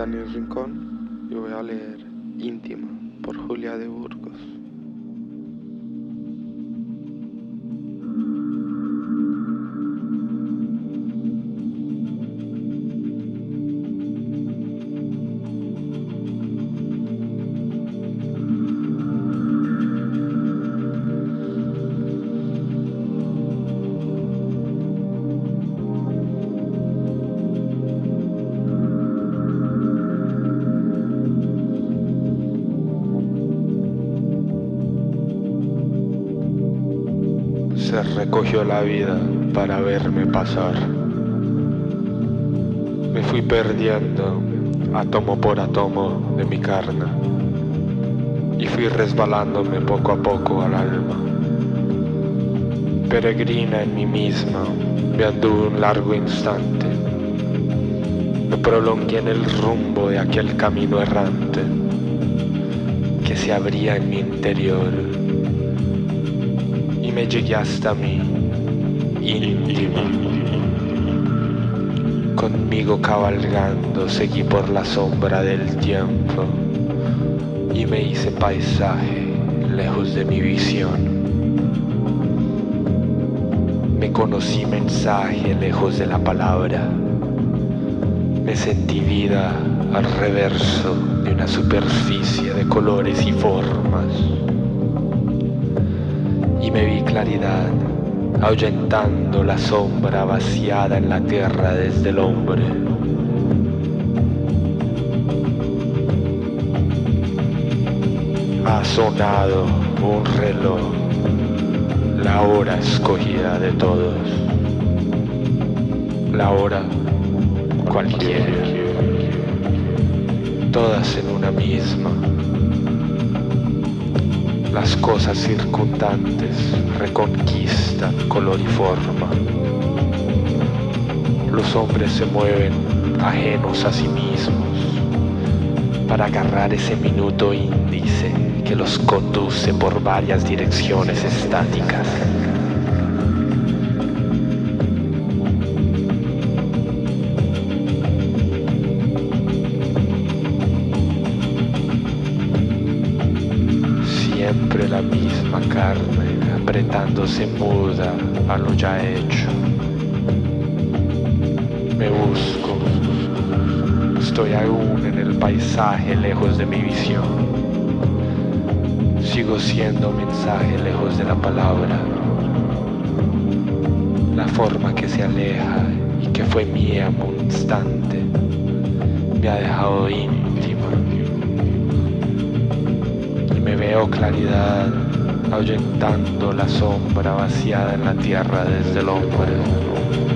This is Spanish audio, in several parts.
Daniel Rincón. La vida para verme pasar. Me fui perdiendo átomo por átomo de mi carne y fui resbalándome poco a poco al alma. Peregrina en mí misma, me anduve un largo instante. Me prolongué en el rumbo de aquel camino errante que se abría en mi interior y me llegué hasta mí íntima. Conmigo cabalgando seguí por la sombra del tiempo y me hice paisaje lejos de mi visión. Me conocí mensaje lejos de la palabra. Me sentí vida al reverso de una superficie de colores y formas. Y me vi claridad ahuyentando la sombra vaciada en la tierra desde el hombre. Ha sonado un reloj, la hora escogida de todos, la hora cualquiera, todas en una misma las cosas circundantes reconquistan color y forma. Los hombres se mueven ajenos a sí mismos para agarrar ese minuto índice que los conduce por varias direcciones estáticas. Apretándose muda a lo ya hecho. Me busco, estoy aún en el paisaje lejos de mi visión. Sigo siendo mensaje lejos de la palabra. La forma que se aleja y que fue mía un instante me ha dejado Veo claridad ahuyentando la sombra vaciada en la tierra desde el hombre.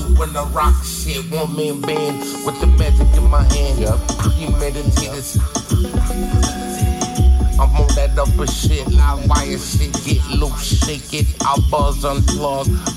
know when I rock shit. One man band with the magic in my hand. Yep. Premeditated. Yep. I'm on that upper shit. Live wire shit. Get loose, shake it. I buzz, unplug.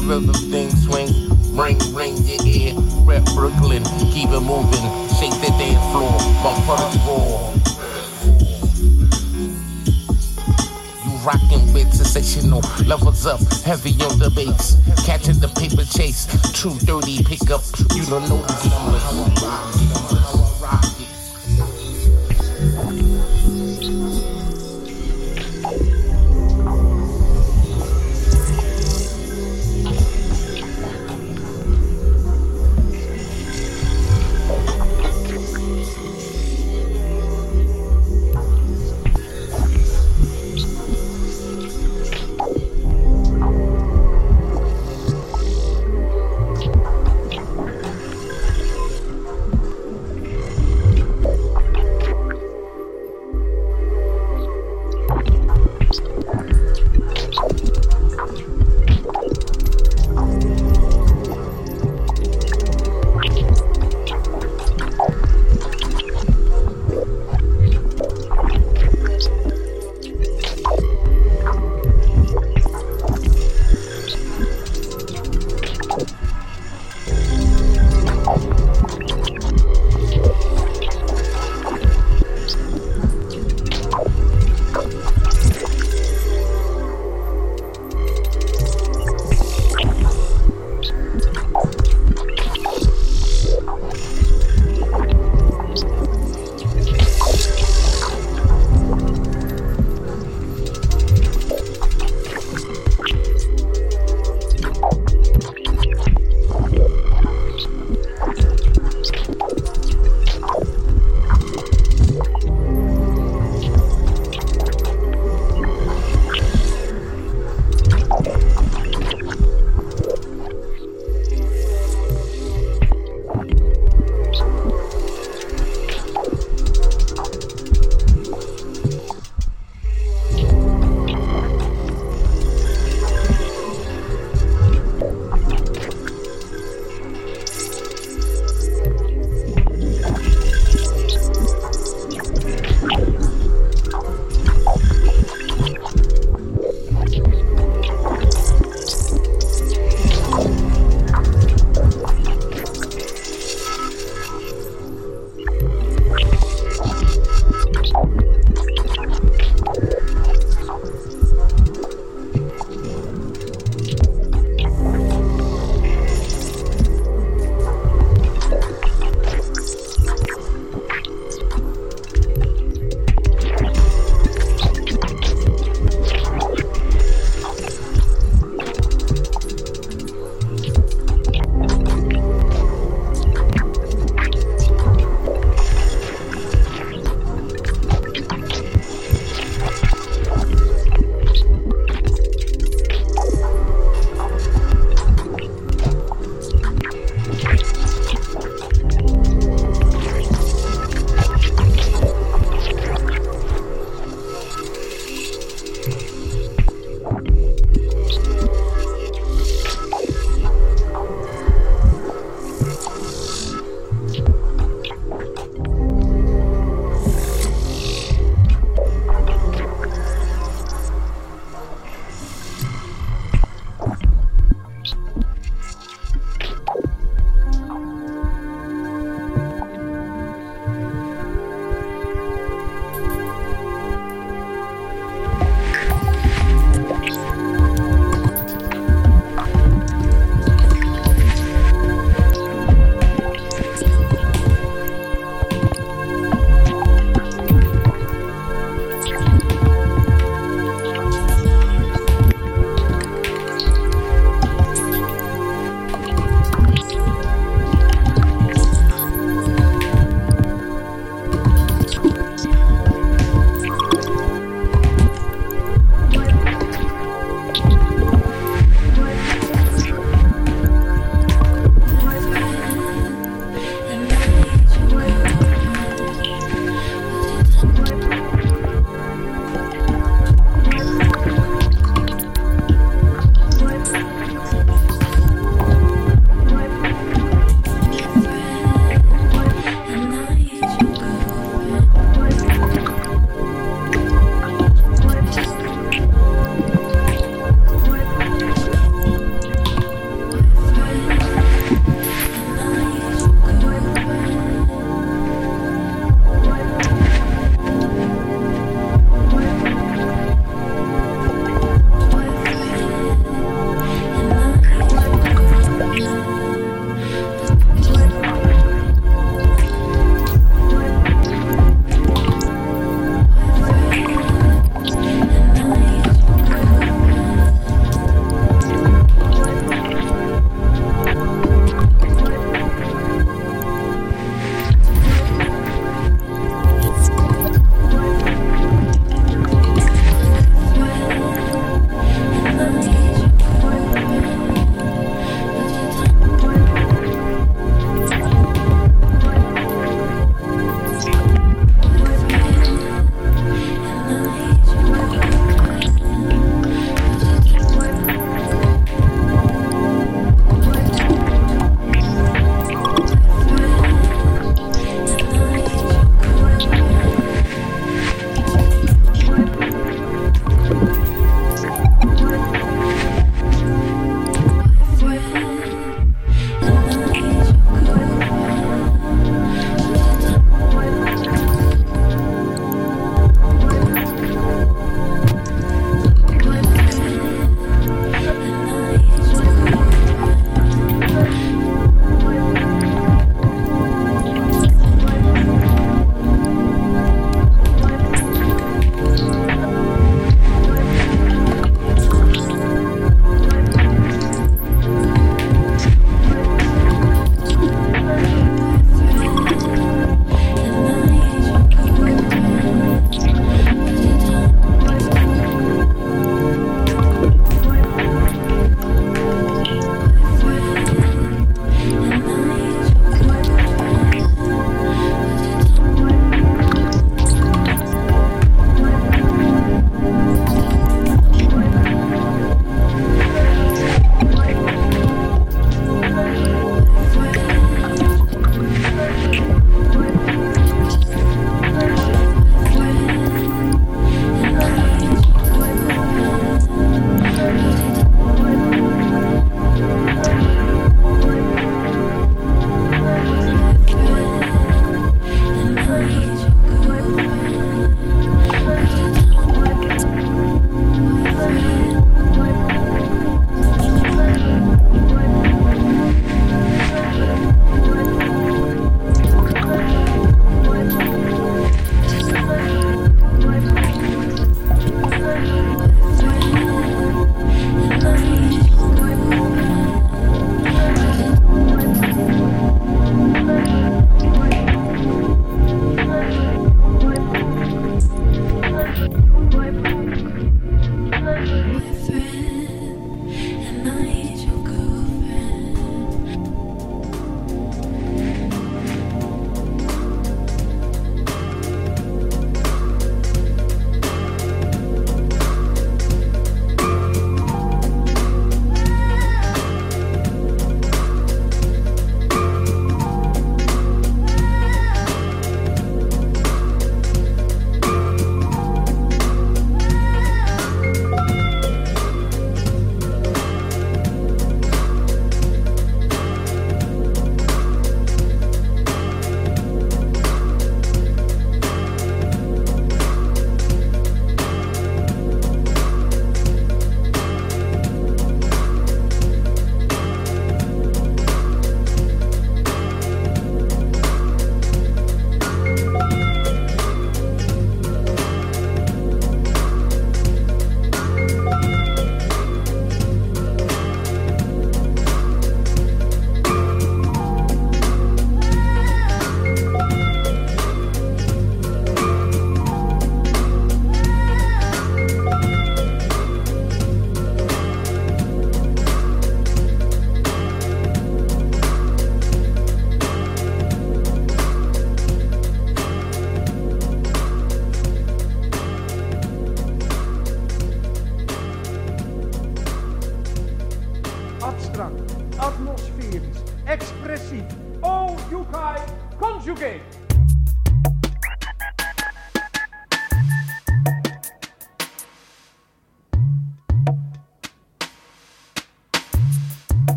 my rhythm thing swing. Ring, ring your ear. Rap Brooklyn, keep it moving. Shake the dance floor, my on the floor. You rockin' with sensational levels up, heavy on the bass. Catching the paper chase, true dirty pickup. You don't know these.